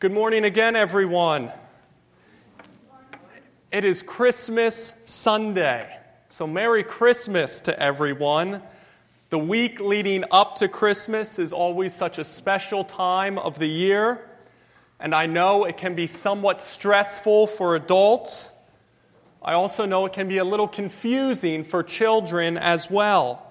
Good morning again, everyone. It is Christmas Sunday. So, Merry Christmas to everyone. The week leading up to Christmas is always such a special time of the year, and I know it can be somewhat stressful for adults. I also know it can be a little confusing for children as well.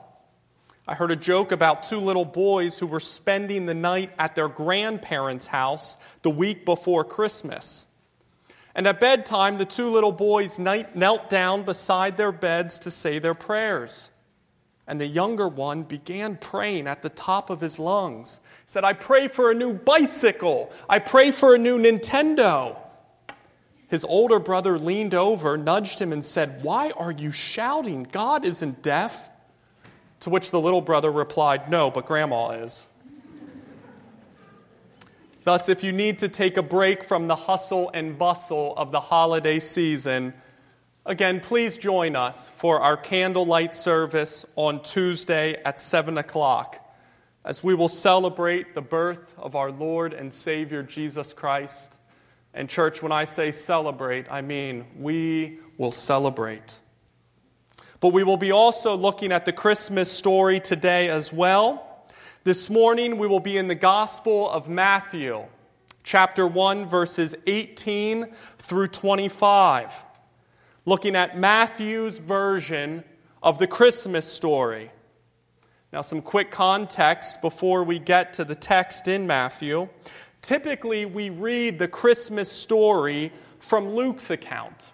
I heard a joke about two little boys who were spending the night at their grandparents' house the week before Christmas. And at bedtime, the two little boys knelt down beside their beds to say their prayers. And the younger one began praying at the top of his lungs. He said, I pray for a new bicycle. I pray for a new Nintendo. His older brother leaned over, nudged him, and said, Why are you shouting? God isn't deaf. To which the little brother replied, No, but grandma is. Thus, if you need to take a break from the hustle and bustle of the holiday season, again, please join us for our candlelight service on Tuesday at 7 o'clock as we will celebrate the birth of our Lord and Savior Jesus Christ. And, church, when I say celebrate, I mean we will celebrate. But we will be also looking at the Christmas story today as well. This morning we will be in the Gospel of Matthew, chapter 1, verses 18 through 25, looking at Matthew's version of the Christmas story. Now, some quick context before we get to the text in Matthew. Typically, we read the Christmas story from Luke's account.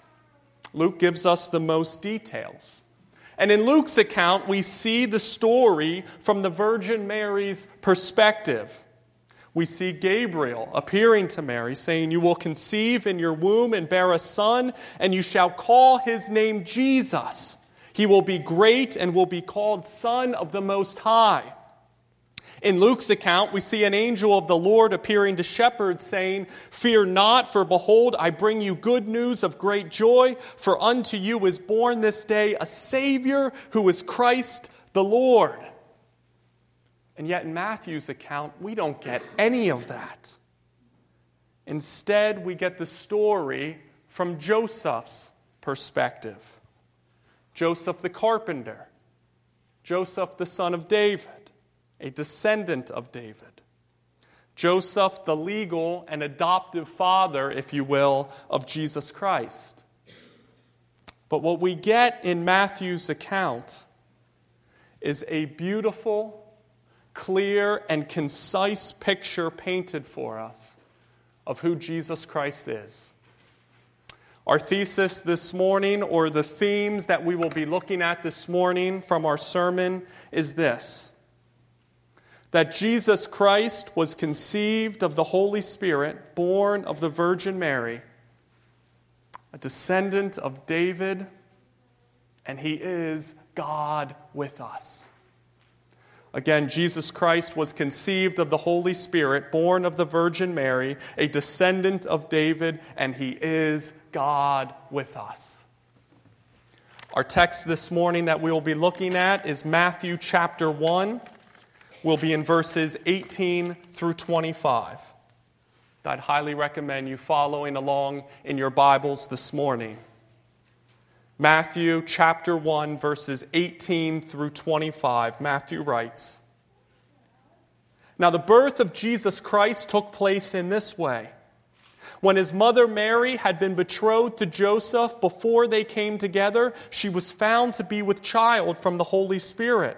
Luke gives us the most details. And in Luke's account, we see the story from the Virgin Mary's perspective. We see Gabriel appearing to Mary, saying, You will conceive in your womb and bear a son, and you shall call his name Jesus. He will be great and will be called Son of the Most High. In Luke's account, we see an angel of the Lord appearing to shepherds, saying, Fear not, for behold, I bring you good news of great joy, for unto you is born this day a Savior who is Christ the Lord. And yet, in Matthew's account, we don't get any of that. Instead, we get the story from Joseph's perspective Joseph the carpenter, Joseph the son of David a descendant of David. Joseph, the legal and adoptive father, if you will, of Jesus Christ. But what we get in Matthew's account is a beautiful, clear, and concise picture painted for us of who Jesus Christ is. Our thesis this morning, or the themes that we will be looking at this morning from our sermon, is this that Jesus Christ was conceived of the Holy Spirit, born of the Virgin Mary, a descendant of David, and he is God with us. Again, Jesus Christ was conceived of the Holy Spirit, born of the Virgin Mary, a descendant of David, and he is God with us. Our text this morning that we will be looking at is Matthew chapter 1 will be in verses 18 through 25. I'd highly recommend you following along in your Bibles this morning. Matthew chapter 1, verses 18 through 25. Matthew writes Now, the birth of Jesus Christ took place in this way. When his mother Mary had been betrothed to Joseph before they came together, she was found to be with child from the Holy Spirit.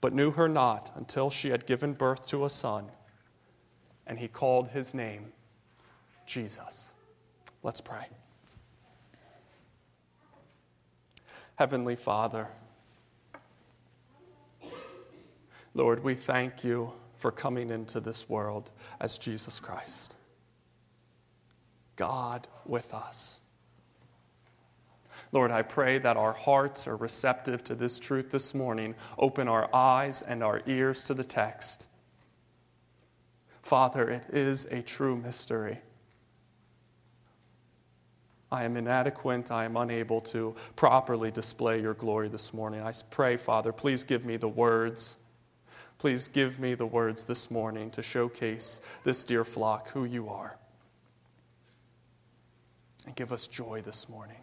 but knew her not until she had given birth to a son, and he called his name Jesus. Let's pray. Heavenly Father, Lord, we thank you for coming into this world as Jesus Christ. God with us. Lord, I pray that our hearts are receptive to this truth this morning. Open our eyes and our ears to the text. Father, it is a true mystery. I am inadequate. I am unable to properly display your glory this morning. I pray, Father, please give me the words. Please give me the words this morning to showcase this dear flock who you are and give us joy this morning.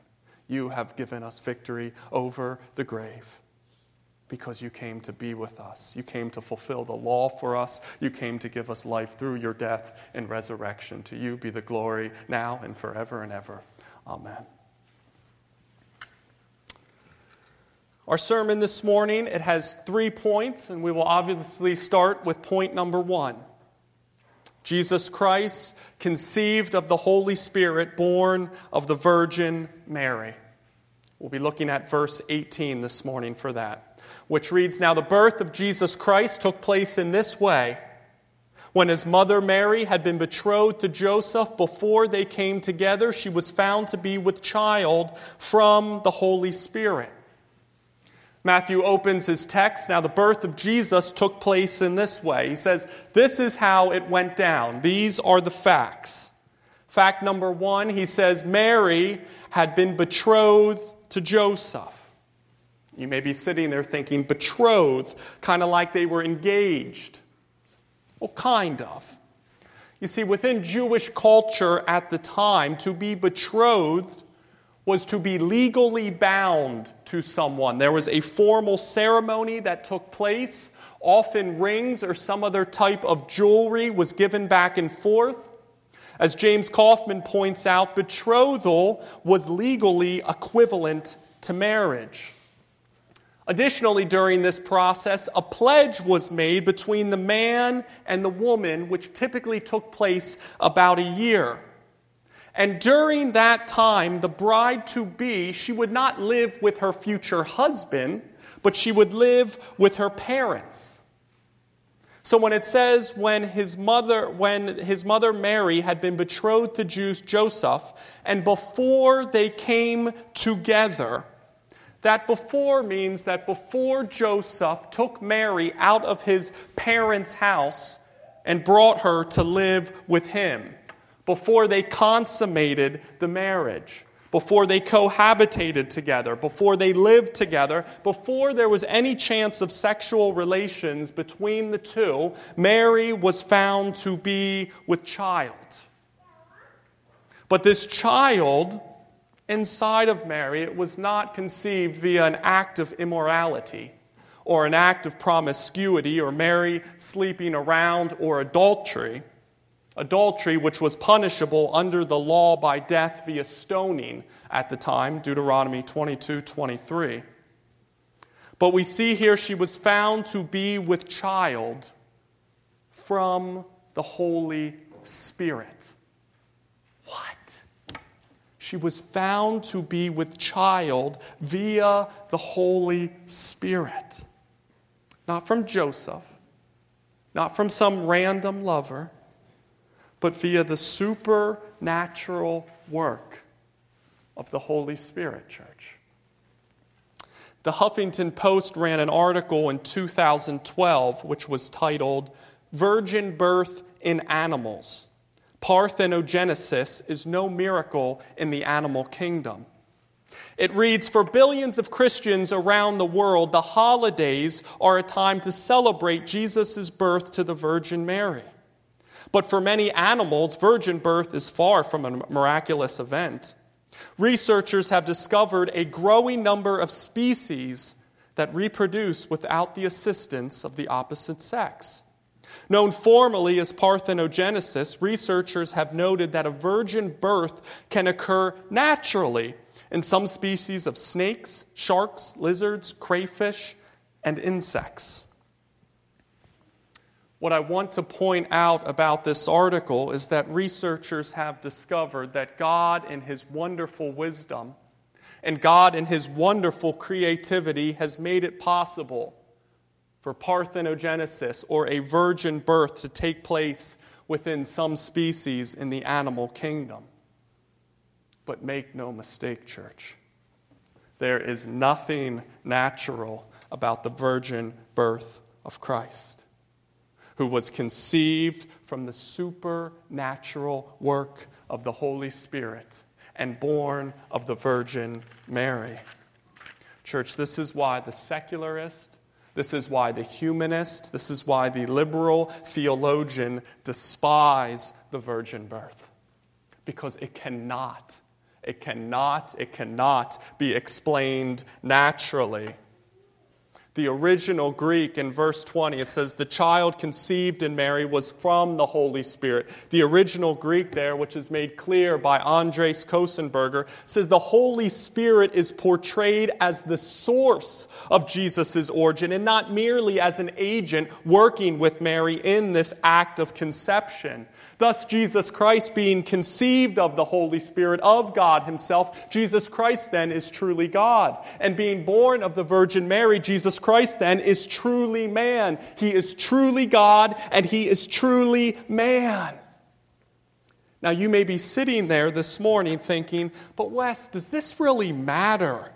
You have given us victory over the grave because you came to be with us. You came to fulfill the law for us. You came to give us life through your death and resurrection. To you be the glory now and forever and ever. Amen. Our sermon this morning, it has three points, and we will obviously start with point number one. Jesus Christ, conceived of the Holy Spirit, born of the Virgin Mary. We'll be looking at verse 18 this morning for that, which reads Now the birth of Jesus Christ took place in this way. When his mother Mary had been betrothed to Joseph before they came together, she was found to be with child from the Holy Spirit. Matthew opens his text. Now, the birth of Jesus took place in this way. He says, This is how it went down. These are the facts. Fact number one, he says, Mary had been betrothed to Joseph. You may be sitting there thinking, betrothed, kind of like they were engaged. Well, kind of. You see, within Jewish culture at the time, to be betrothed was to be legally bound to someone. There was a formal ceremony that took place. Often rings or some other type of jewelry was given back and forth. As James Kaufman points out, betrothal was legally equivalent to marriage. Additionally, during this process, a pledge was made between the man and the woman, which typically took place about a year. And during that time, the bride to be, she would not live with her future husband, but she would live with her parents. So when it says when his mother when his mother Mary had been betrothed to Joseph and before they came together that before means that before Joseph took Mary out of his parents' house and brought her to live with him before they consummated the marriage, before they cohabitated together, before they lived together, before there was any chance of sexual relations between the two, Mary was found to be with child. But this child inside of Mary, it was not conceived via an act of immorality or an act of promiscuity or Mary sleeping around or adultery adultery, which was punishable under the law by death via stoning at the time, Deuteronomy 22 23. But we see here she was found to be with child from the Holy Spirit. What? She was found to be with child via the Holy Spirit. Not from Joseph, not from some random lover but via the supernatural work of the Holy Spirit, church. The Huffington Post ran an article in 2012 which was titled Virgin Birth in Animals. Parthenogenesis is no miracle in the animal kingdom. It reads For billions of Christians around the world, the holidays are a time to celebrate Jesus' birth to the Virgin Mary. But for many animals, virgin birth is far from a miraculous event. Researchers have discovered a growing number of species that reproduce without the assistance of the opposite sex. Known formally as parthenogenesis, researchers have noted that a virgin birth can occur naturally in some species of snakes, sharks, lizards, crayfish, and insects. What I want to point out about this article is that researchers have discovered that God, in His wonderful wisdom, and God, in His wonderful creativity, has made it possible for parthenogenesis or a virgin birth to take place within some species in the animal kingdom. But make no mistake, church, there is nothing natural about the virgin birth of Christ, who was conceived from the supernatural work of the Holy Spirit and born of the Virgin Mary. Church, this is why the secularist this is why the humanist, this is why the liberal theologian despise the virgin birth. Because it cannot, it cannot, it cannot be explained naturally. The original Greek in verse 20, it says, The child conceived in Mary was from the Holy Spirit. The original Greek there, which is made clear by Andres Köstenberger, says the Holy Spirit is portrayed as the source of Jesus' origin and not merely as an agent working with Mary in this act of conception. Thus, Jesus Christ being conceived of the Holy Spirit of God Himself, Jesus Christ then is truly God. And being born of the Virgin Mary, Jesus Christ then is truly man. He is truly God and He is truly man. Now, you may be sitting there this morning thinking, but Wes, does this really matter?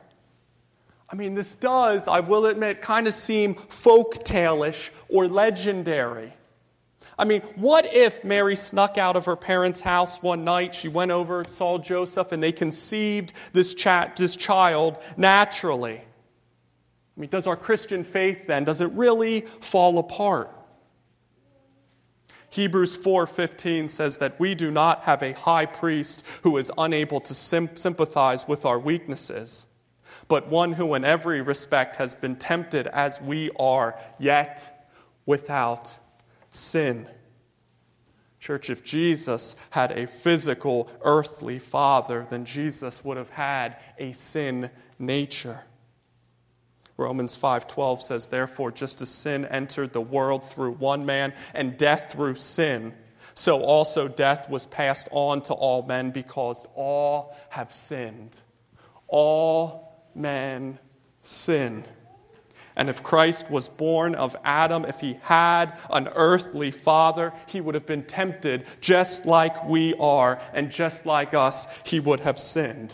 I mean, this does, I will admit, kind of seem folk tale-ish or legendary. I mean, what if Mary snuck out of her parents' house one night? She went over, saw Joseph, and they conceived this, this child naturally. I mean, does our Christian faith then, does it really fall apart? Hebrews 4:15 says that we do not have a high priest who is unable to sympathize with our weaknesses, but one who in every respect has been tempted as we are, yet without sin. Church, if Jesus had a physical, earthly father, then Jesus would have had a sin nature. Romans 5:12 says therefore just as sin entered the world through one man and death through sin so also death was passed on to all men because all have sinned all men sin and if Christ was born of Adam, if he had an earthly father, he would have been tempted just like we are, and just like us, he would have sinned.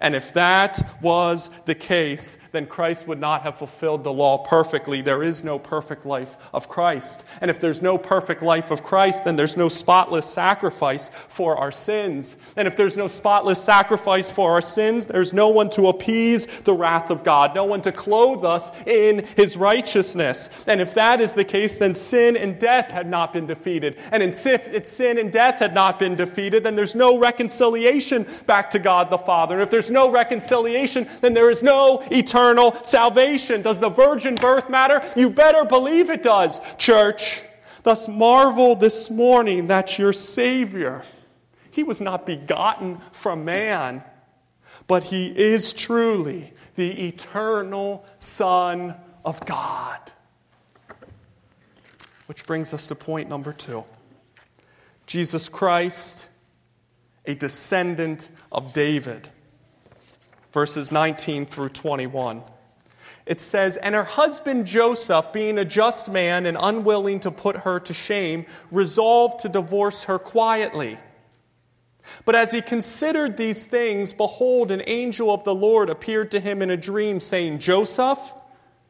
And if that was the case, then Christ would not have fulfilled the law perfectly. There is no perfect life of Christ. And if there's no perfect life of Christ, then there's no spotless sacrifice for our sins. And if there's no spotless sacrifice for our sins, there's no one to appease the wrath of God, no one to clothe us in his righteousness. And if that is the case, then sin and death had not been defeated. And if sin and death had not been defeated, then there's no reconciliation back to God the Father. And if there's no reconciliation, then there is no eternal eternal salvation. Does the virgin birth matter? You better believe it does, church. Thus, marvel this morning that your Savior, He was not begotten from man, but He is truly the eternal Son of God. Which brings us to point number two Jesus Christ, a descendant of David verses 19 through 21. It says, And her husband Joseph, being a just man and unwilling to put her to shame, resolved to divorce her quietly. But as he considered these things, behold, an angel of the Lord appeared to him in a dream, saying, Joseph,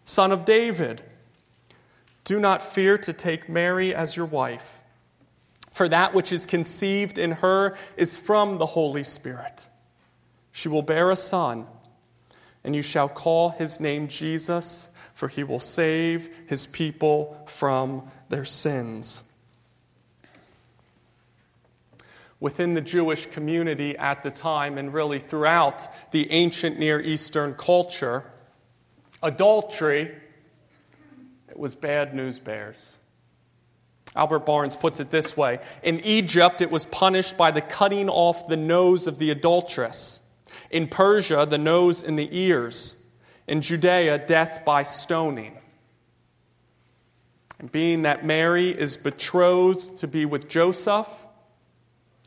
son of David, do not fear to take Mary as your wife, for that which is conceived in her is from the Holy Spirit. She will bear a son, and you shall call his name Jesus, for he will save his people from their sins. Within the Jewish community at the time, and really throughout the ancient Near Eastern culture, adultery it was bad news bears. Albert Barnes puts it this way In Egypt, it was punished by the cutting off the nose of the adulteress. In Persia, the nose and the ears. In Judea, death by stoning. And being that Mary is betrothed to be with Joseph,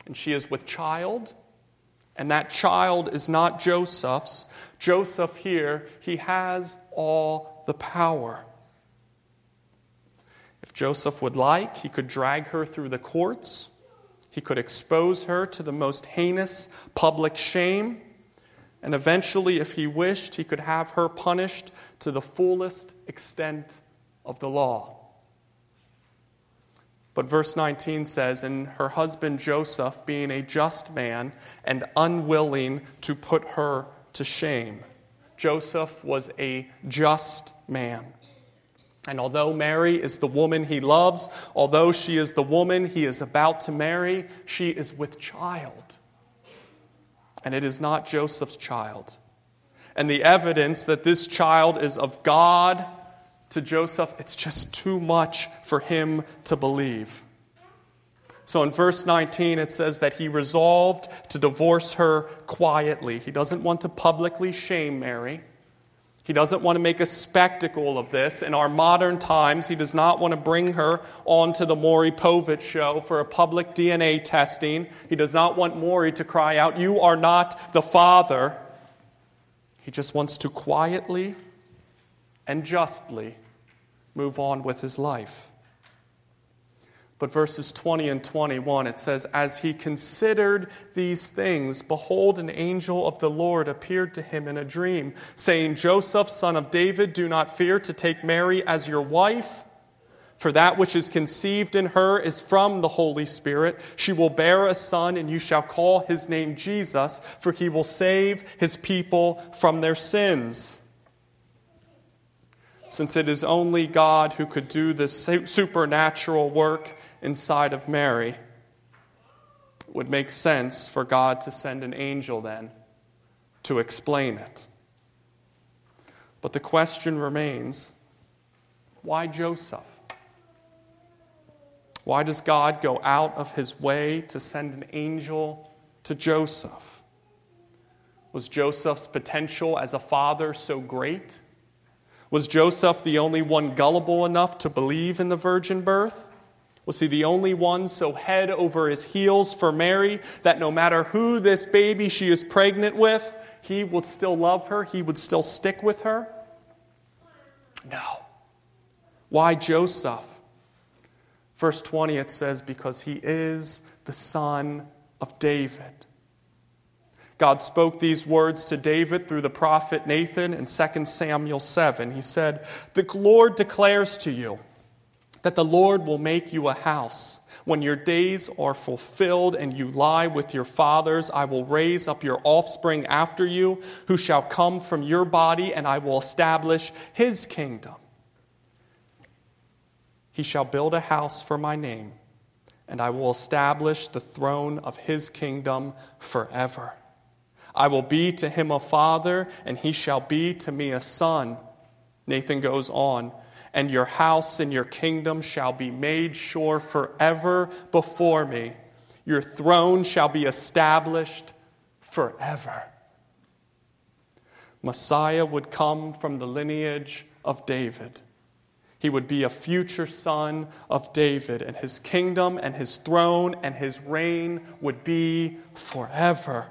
and she is with child, and that child is not Joseph's, Joseph here, he has all the power. If Joseph would like, he could drag her through the courts. He could expose her to the most heinous public shame. And eventually, if he wished, he could have her punished to the fullest extent of the law. But verse 19 says, And her husband Joseph, being a just man and unwilling to put her to shame. Joseph was a just man. And although Mary is the woman he loves, although she is the woman he is about to marry, she is with child. And it is not Joseph's child. And the evidence that this child is of God to Joseph, it's just too much for him to believe. So in verse 19, it says that he resolved to divorce her quietly. He doesn't want to publicly shame Mary. He doesn't want to make a spectacle of this. In our modern times, he does not want to bring her onto the Maury Povich show for a public DNA testing. He does not want Maury to cry out, You are not the father. He just wants to quietly and justly move on with his life. But verses 20 and 21, it says, As he considered these things, behold, an angel of the Lord appeared to him in a dream, saying, Joseph, son of David, do not fear to take Mary as your wife. For that which is conceived in her is from the Holy Spirit. She will bear a son, and you shall call his name Jesus, for he will save his people from their sins since it is only God who could do this supernatural work inside of Mary, would make sense for God to send an angel then to explain it. But the question remains why Joseph? Why does God go out of his way to send an angel to Joseph? Was Joseph's potential as a father so great? Was Joseph the only one gullible enough to believe in the virgin birth? Was he the only one so head over his heels for Mary that no matter who this baby she is pregnant with, he would still love her? He would still stick with her? No. Why Joseph? Verse 20 it says, Because he is the son of David. God spoke these words to David through the prophet Nathan in 2 Samuel 7. He said, The Lord declares to you that the Lord will make you a house. When your days are fulfilled and you lie with your fathers, I will raise up your offspring after you, who shall come from your body, and I will establish his kingdom. He shall build a house for my name, and I will establish the throne of his kingdom forever. I will be to him a father, and he shall be to me a son. Nathan goes on, and your house and your kingdom shall be made sure forever before me. Your throne shall be established forever. Messiah would come from the lineage of David. He would be a future son of David, and his kingdom and his throne and his reign would be forever.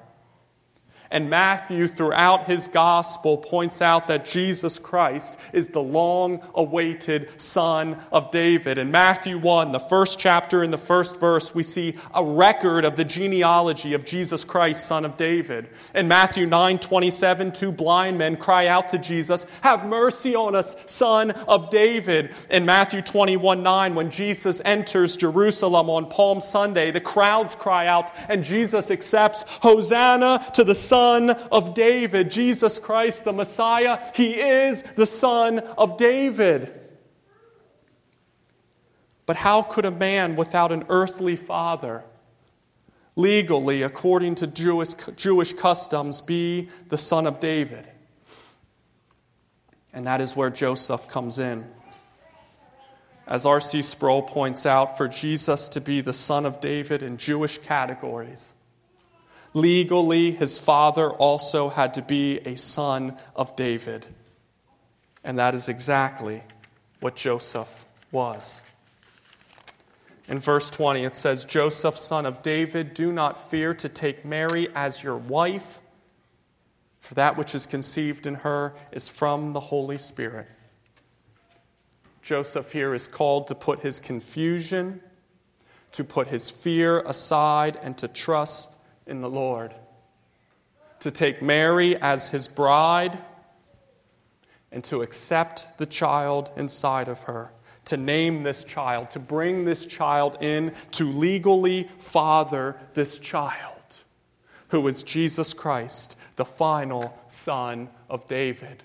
And Matthew, throughout his gospel, points out that Jesus Christ is the long awaited Son of David. In Matthew 1, the first chapter in the first verse, we see a record of the genealogy of Jesus Christ, Son of David. In Matthew 9 27, two blind men cry out to Jesus, Have mercy on us, Son of David. In Matthew 21 9, when Jesus enters Jerusalem on Palm Sunday, the crowds cry out, and Jesus accepts, Hosanna to the Son Son of David, Jesus Christ, the Messiah. He is the Son of David. But how could a man without an earthly father, legally, according to Jewish, Jewish customs, be the son of David? And that is where Joseph comes in. as R.C. Sproul points out, for Jesus to be the son of David in Jewish categories. Legally, his father also had to be a son of David. And that is exactly what Joseph was. In verse 20, it says, Joseph, son of David, do not fear to take Mary as your wife, for that which is conceived in her is from the Holy Spirit. Joseph here is called to put his confusion, to put his fear aside, and to trust in the Lord. To take Mary as his bride and to accept the child inside of her, to name this child, to bring this child in, to legally father this child, who is Jesus Christ, the final son of David.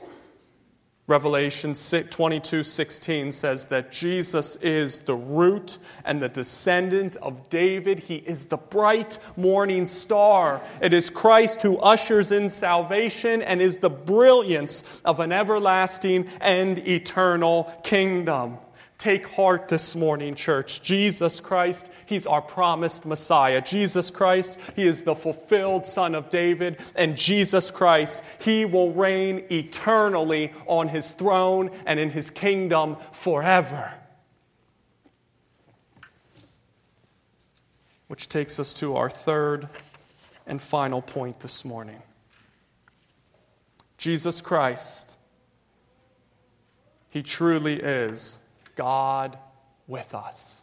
Revelation 22 16 says that Jesus is the root and the descendant of David. He is the bright morning star. It is Christ who ushers in salvation and is the brilliance of an everlasting and eternal kingdom. Take heart this morning, church. Jesus Christ, He's our promised Messiah. Jesus Christ, He is the fulfilled Son of David. And Jesus Christ, He will reign eternally on His throne and in His kingdom forever. Which takes us to our third and final point this morning Jesus Christ, He truly is God with us.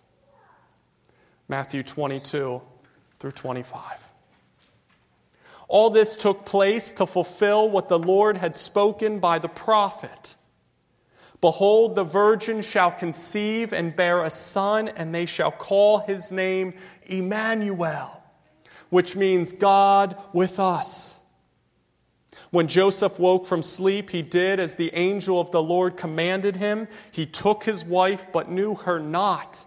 Matthew 22 through 25. All this took place to fulfill what the Lord had spoken by the prophet. Behold, the virgin shall conceive and bear a son, and they shall call his name Emmanuel, which means God with us. When Joseph woke from sleep, he did as the angel of the Lord commanded him. He took his wife, but knew her not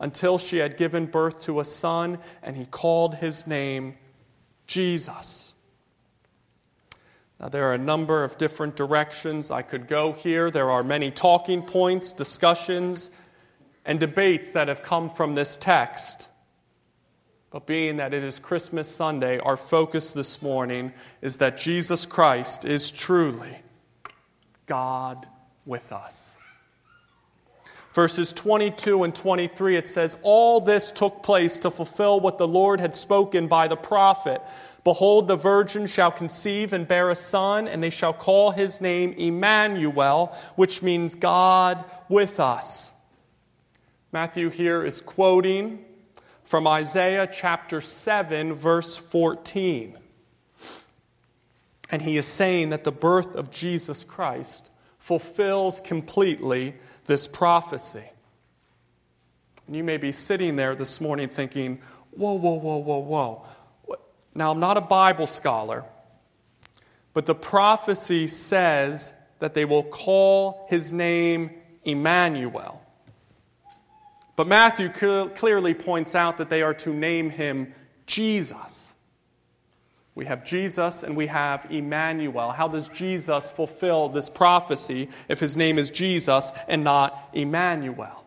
until she had given birth to a son, and he called his name Jesus. Now, there are a number of different directions I could go here. There are many talking points, discussions, and debates that have come from this text. But being that it is Christmas Sunday, our focus this morning is that Jesus Christ is truly God with us. Verses 22 and 23, it says, All this took place to fulfill what the Lord had spoken by the prophet. Behold, the virgin shall conceive and bear a son, and they shall call his name Emmanuel, which means God with us. Matthew here is quoting from Isaiah chapter 7, verse 14. And he is saying that the birth of Jesus Christ fulfills completely this prophecy. And you may be sitting there this morning thinking, whoa, whoa, whoa, whoa, whoa. Now, I'm not a Bible scholar, but the prophecy says that they will call his name Emmanuel. But Matthew clearly points out that they are to name him Jesus. We have Jesus and we have Emmanuel. How does Jesus fulfill this prophecy if his name is Jesus and not Emmanuel?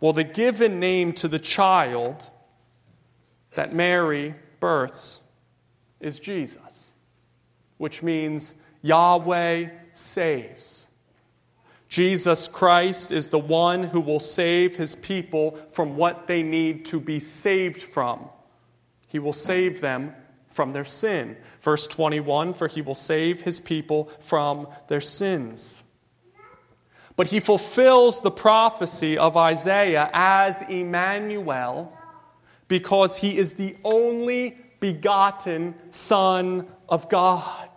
Well, the given name to the child that Mary births is Jesus, which means Yahweh saves. Jesus Christ is the one who will save his people from what they need to be saved from. He will save them from their sin. Verse 21 For he will save his people from their sins. But he fulfills the prophecy of Isaiah as Emmanuel because he is the only begotten Son of God.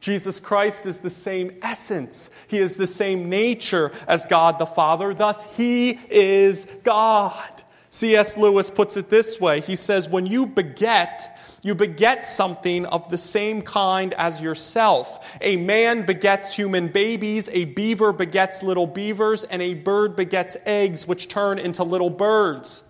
Jesus Christ is the same essence. He is the same nature as God the Father. Thus, He is God. C.S. Lewis puts it this way He says, When you beget, you beget something of the same kind as yourself. A man begets human babies, a beaver begets little beavers, and a bird begets eggs which turn into little birds.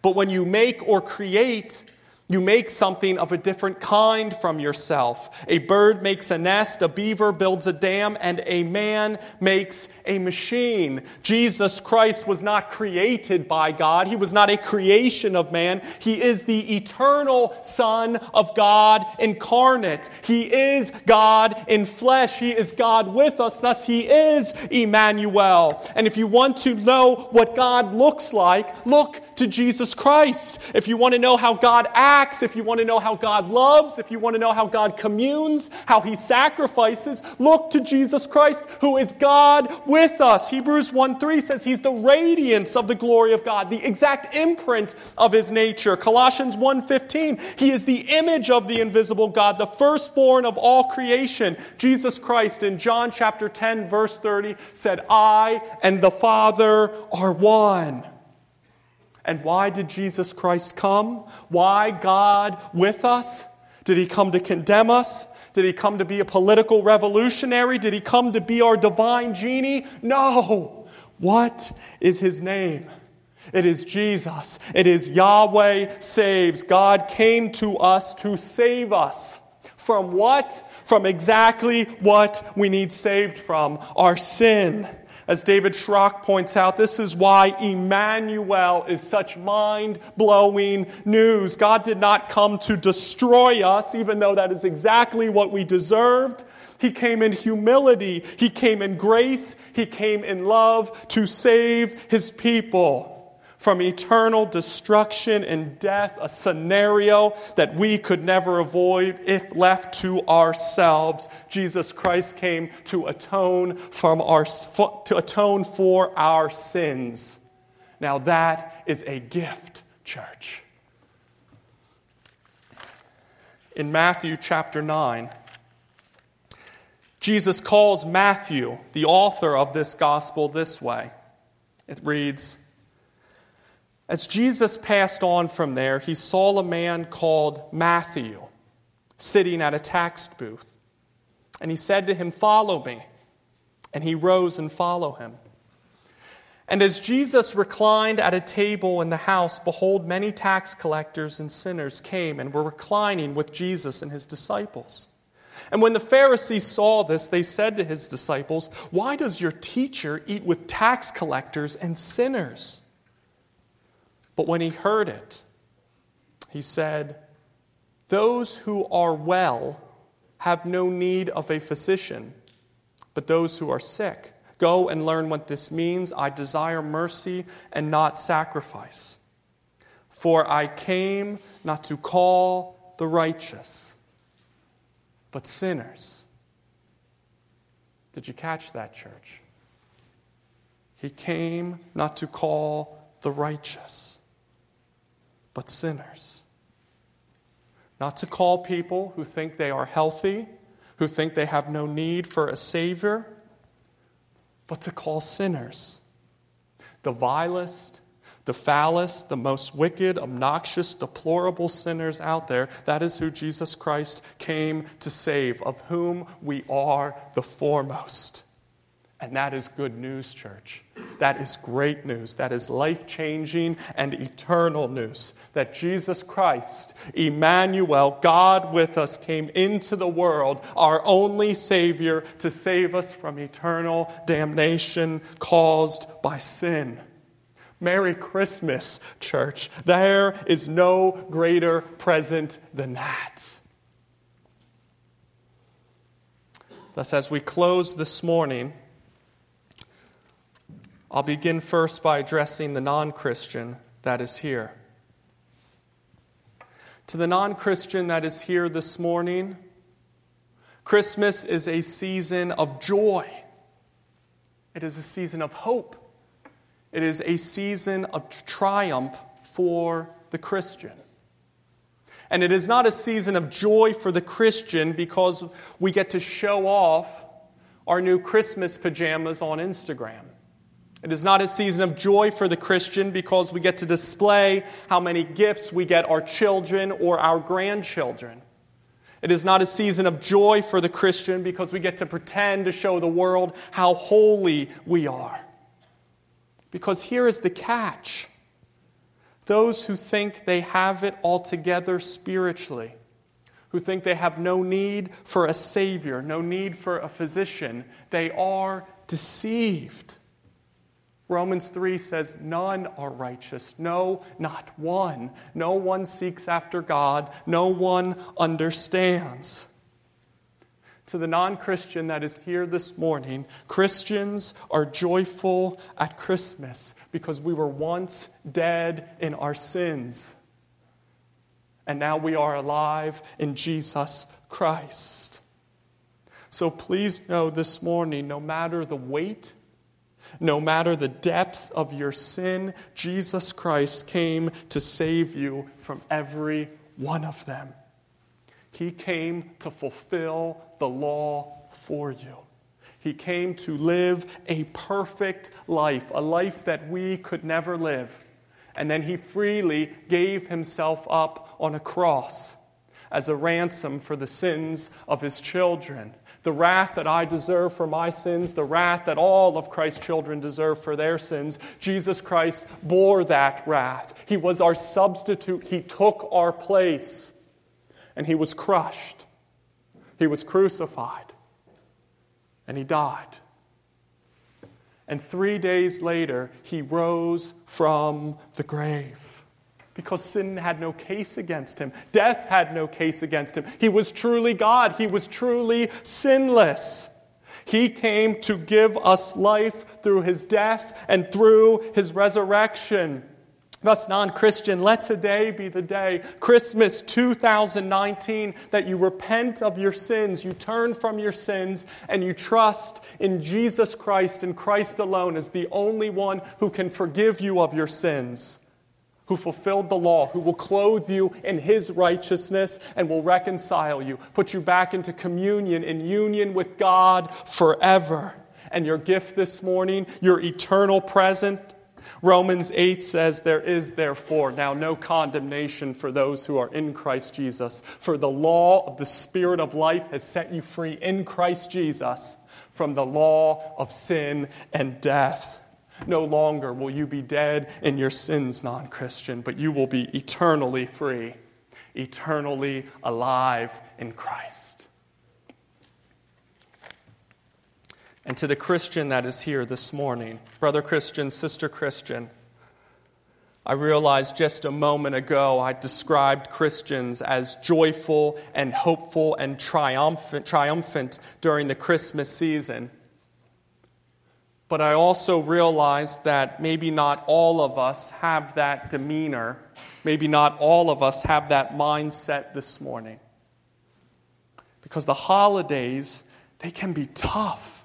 But when you make or create, You make something of a different kind from yourself. A bird makes a nest, a beaver builds a dam, and a man makes a machine. Jesus Christ was not created by God. He was not a creation of man. He is the eternal Son of God incarnate. He is God in flesh. He is God with us. Thus, He is Emmanuel. And if you want to know what God looks like, look to Jesus Christ. If you want to know how God acts, if you want to know how God loves, if you want to know how God communes, how He sacrifices, look to Jesus Christ, who is God with us. Hebrews 1 3 says He's the radiance of the glory of God, the exact imprint of His nature. Colossians 1 15, He is the image of the invisible God, the firstborn of all creation. Jesus Christ in John chapter 10, verse 30 said, I and the Father are one. And why did Jesus Christ come? Why God with us? Did he come to condemn us? Did he come to be a political revolutionary? Did he come to be our divine genie? No. What is his name? It is Jesus. It is Yahweh saves. God came to us to save us. From what? From exactly what we need saved from our sin. As David Schrock points out, this is why Emmanuel is such mind blowing news. God did not come to destroy us, even though that is exactly what we deserved. He came in humility, He came in grace, He came in love to save His people from eternal destruction and death, a scenario that we could never avoid if left to ourselves. Jesus Christ came to atone, from our, to atone for our sins. Now, that is a gift, church. In Matthew chapter 9, Jesus calls Matthew, the author of this gospel, this way. It reads, as Jesus passed on from there, he saw a man called Matthew sitting at a tax booth. And he said to him, Follow me. And he rose and followed him. And as Jesus reclined at a table in the house, behold, many tax collectors and sinners came and were reclining with Jesus and his disciples. And when the Pharisees saw this, they said to his disciples, Why does your teacher eat with tax collectors and sinners? But when he heard it, he said, Those who are well have no need of a physician, but those who are sick. Go and learn what this means. I desire mercy and not sacrifice. For I came not to call the righteous, but sinners. Did you catch that, church? He came not to call the righteous but sinners. Not to call people who think they are healthy, who think they have no need for a Savior, but to call sinners. The vilest, the foulest, the most wicked, obnoxious, deplorable sinners out there, that is who Jesus Christ came to save, of whom we are the foremost. And that is good news, church. That is great news. That is life changing and eternal news. That Jesus Christ, Emmanuel, God with us, came into the world, our only Savior, to save us from eternal damnation caused by sin. Merry Christmas, church. There is no greater present than that. Thus, as we close this morning, I'll begin first by addressing the non Christian that is here. To the non Christian that is here this morning, Christmas is a season of joy. It is a season of hope. It is a season of triumph for the Christian. And it is not a season of joy for the Christian because we get to show off our new Christmas pajamas on Instagram. It is not a season of joy for the Christian because we get to display how many gifts we get our children or our grandchildren. It is not a season of joy for the Christian because we get to pretend to show the world how holy we are. Because here is the catch Those who think they have it all together spiritually, who think they have no need for a Savior, no need for a physician, they are deceived. Romans 3 says, None are righteous. No, not one. No one seeks after God. No one understands. To the non Christian that is here this morning, Christians are joyful at Christmas because we were once dead in our sins. And now we are alive in Jesus Christ. So please know this morning no matter the weight, no matter the depth of your sin, Jesus Christ came to save you from every one of them. He came to fulfill the law for you. He came to live a perfect life, a life that we could never live. And then he freely gave himself up on a cross as a ransom for the sins of his children. The wrath that I deserve for my sins, the wrath that all of Christ's children deserve for their sins, Jesus Christ bore that wrath. He was our substitute. He took our place and he was crushed. He was crucified and he died. And three days later, he rose from the grave because sin had no case against him. Death had no case against him. He was truly God, he was truly sinless. He came to give us life through his death and through his resurrection. Thus, non Christian, let today be the day, Christmas 2019, that you repent of your sins, you turn from your sins, and you trust in Jesus Christ and Christ alone as the only one who can forgive you of your sins, who fulfilled the law, who will clothe you in his righteousness and will reconcile you, put you back into communion, in union with God forever. And your gift this morning, your eternal present, Romans 8 says, There is therefore now no condemnation for those who are in Christ Jesus. For the law of the Spirit of life has set you free in Christ Jesus from the law of sin and death. No longer will you be dead in your sins, non Christian, but you will be eternally free, eternally alive in Christ. and to the Christian that is here this morning, brother Christian, sister Christian. I realized just a moment ago I described Christians as joyful and hopeful and triumphant, triumphant during the Christmas season. But I also realized that maybe not all of us have that demeanor. Maybe not all of us have that mindset this morning. Because the holidays, they can be tough.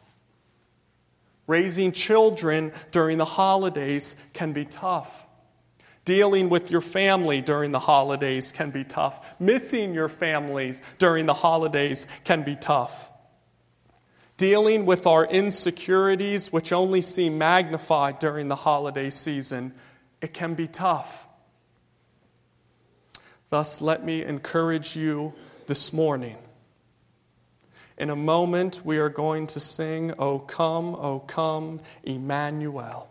Raising children during the holidays can be tough. Dealing with your family during the holidays can be tough. Missing your families during the holidays can be tough. Dealing with our insecurities, which only seem magnified during the holiday season, it can be tough. Thus, let me encourage you this morning in a moment, we are going to sing, O come, O come, Emmanuel.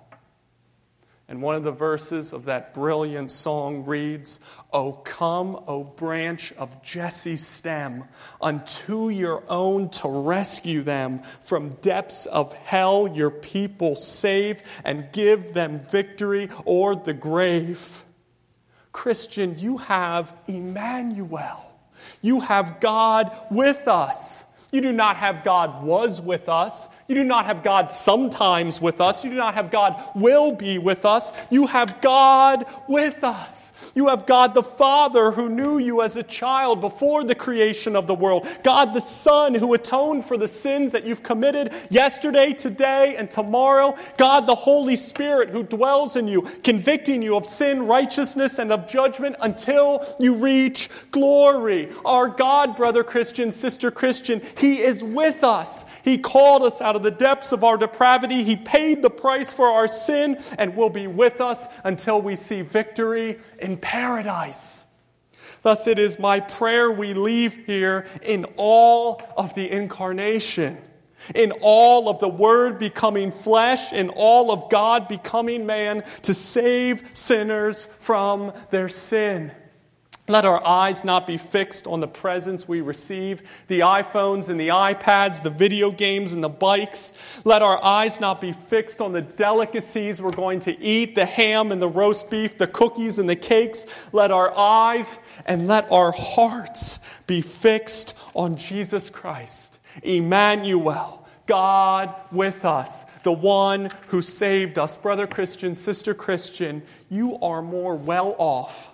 And one of the verses of that brilliant song reads, O come, O branch of Jesse's stem, unto your own to rescue them from depths of hell, your people save and give them victory o'er the grave. Christian, you have Emmanuel. You have God with us. You do not have God was with us. You do not have God sometimes with us. You do not have God will be with us. You have God with us. You have God the Father who knew you as a child before the creation of the world. God the Son who atoned for the sins that you've committed yesterday, today, and tomorrow. God the Holy Spirit who dwells in you, convicting you of sin, righteousness, and of judgment until you reach glory. Our God, brother Christian, sister Christian, He is with us. He called us out of the depths of our depravity. He paid the price for our sin and will be with us until we see victory in paradise. Thus, it is my prayer we leave here in all of the incarnation in all of the Word becoming flesh, in all of God becoming man to save sinners from their sin. Let our eyes not be fixed on the presents we receive, the iPhones and the iPads, the video games and the bikes. Let our eyes not be fixed on the delicacies we're going to eat, the ham and the roast beef, the cookies and the cakes. Let our eyes and let our hearts be fixed on Jesus Christ, Emmanuel, God with us, the one who saved us. Brother Christian, sister Christian, you are more well off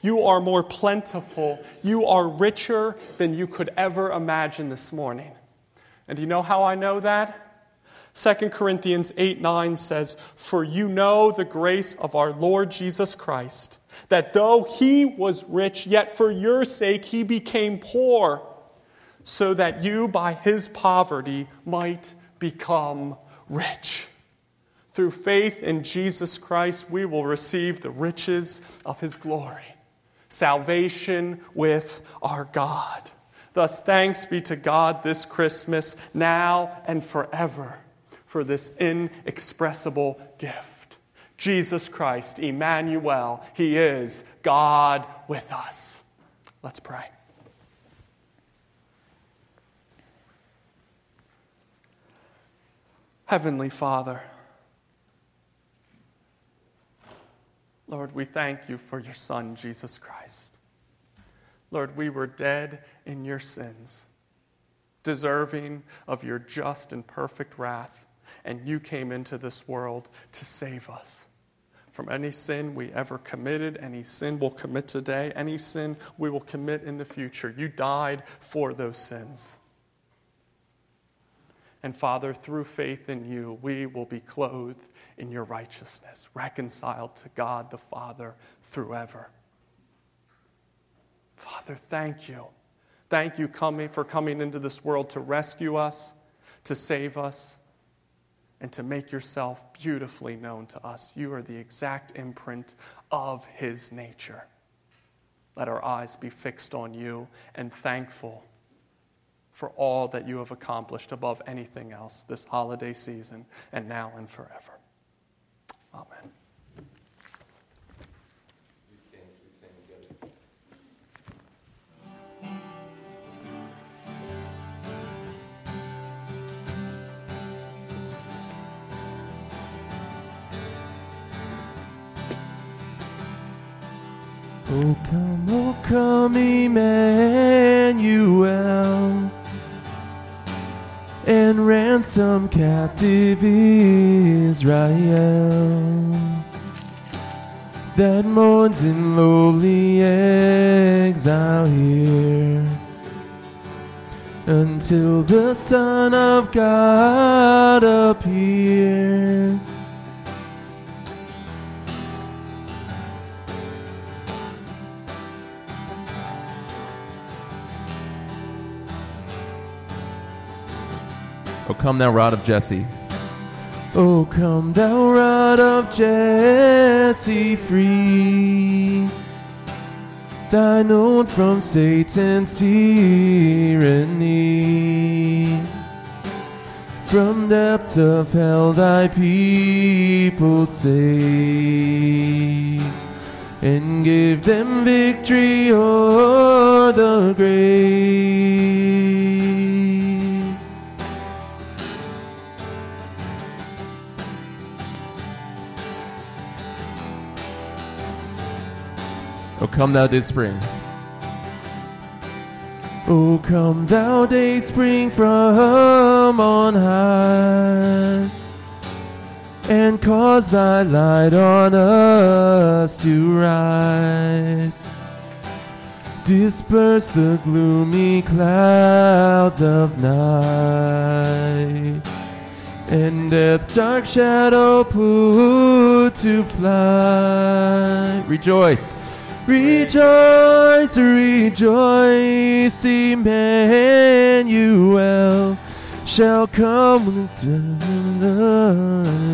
you are more plentiful. You are richer than you could ever imagine this morning. And do you know how I know that? 2 Corinthians 8 9 says, For you know the grace of our Lord Jesus Christ, that though he was rich, yet for your sake he became poor, so that you by his poverty might become rich. Through faith in Jesus Christ, we will receive the riches of his glory salvation with our God. Thus, thanks be to God this Christmas, now and forever, for this inexpressible gift. Jesus Christ, Emmanuel, He is God with us. Let's pray. Heavenly Father, Lord, we thank you for your Son, Jesus Christ. Lord, we were dead in your sins, deserving of your just and perfect wrath, and you came into this world to save us from any sin we ever committed, any sin we'll commit today, any sin we will commit in the future. You died for those sins. And Father, through faith in you, we will be clothed in your righteousness, reconciled to God the Father through ever. Father, thank you. Thank you coming, for coming into this world to rescue us, to save us, and to make yourself beautifully known to us. You are the exact imprint of his nature. Let our eyes be fixed on you and thankful for all that you have accomplished above anything else this holiday season and now and forever. Amen. Oh come, oh come, Emmanuel ransom captive Israel that mourns in lowly exile here until the Son of God appear. Come thou rod of Jesse. Oh, come thou rod of Jesse, free thine own from Satan's tyranny. From depths of hell thy people save, and give them victory o'er the grave. Come thou day spring. O come thou day spring from on high, and cause thy light on us to rise. Disperse the gloomy clouds of night, and death's dark shadow put to flight. Rejoice Rejoice, rejoice, Emmanuel shall come to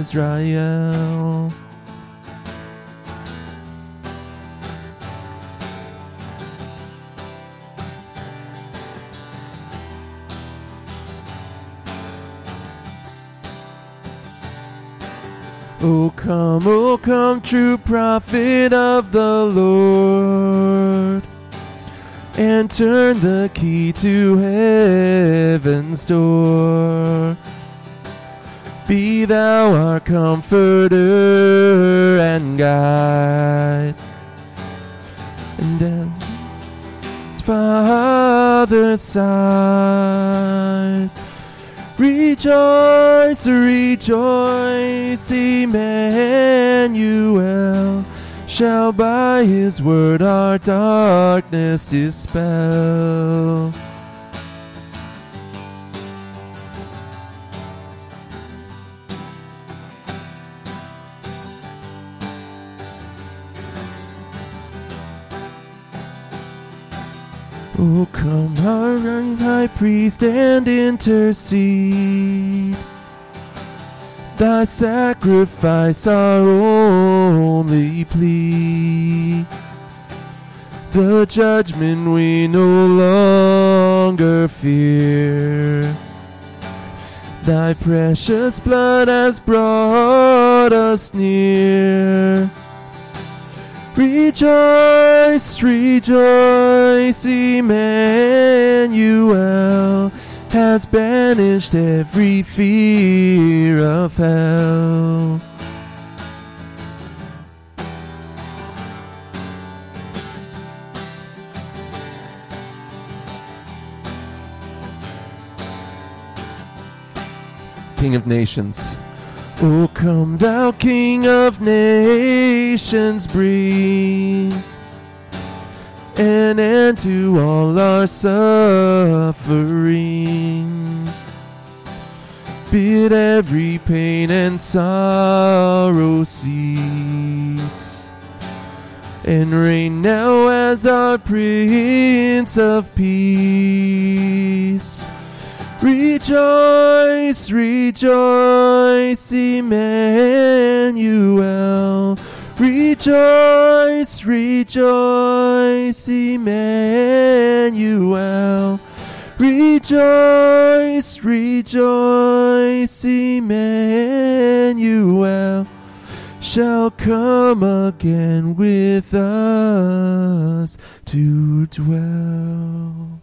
Israel. O come, O come, true prophet of the Lord, and turn the key to heaven's door. Be thou our comforter and guide. And as Father's side, rejoice, rejoice, Emmanuel shall by his word our darkness dispel. Oh, come, our high priest, and intercede. Thy sacrifice our only plea. The judgment we no longer fear. Thy precious blood has brought us near. Rejoice, rejoice, Emmanuel has banished every fear of hell. King of Nations. O come, thou King of nations, breathe an end to all our suffering. Bid every pain and sorrow cease, and reign now as our Prince of Peace. Rejoice, rejoice, Emmanuel. Rejoice, rejoice, Emmanuel. Rejoice, rejoice, Emmanuel shall come again with us to dwell.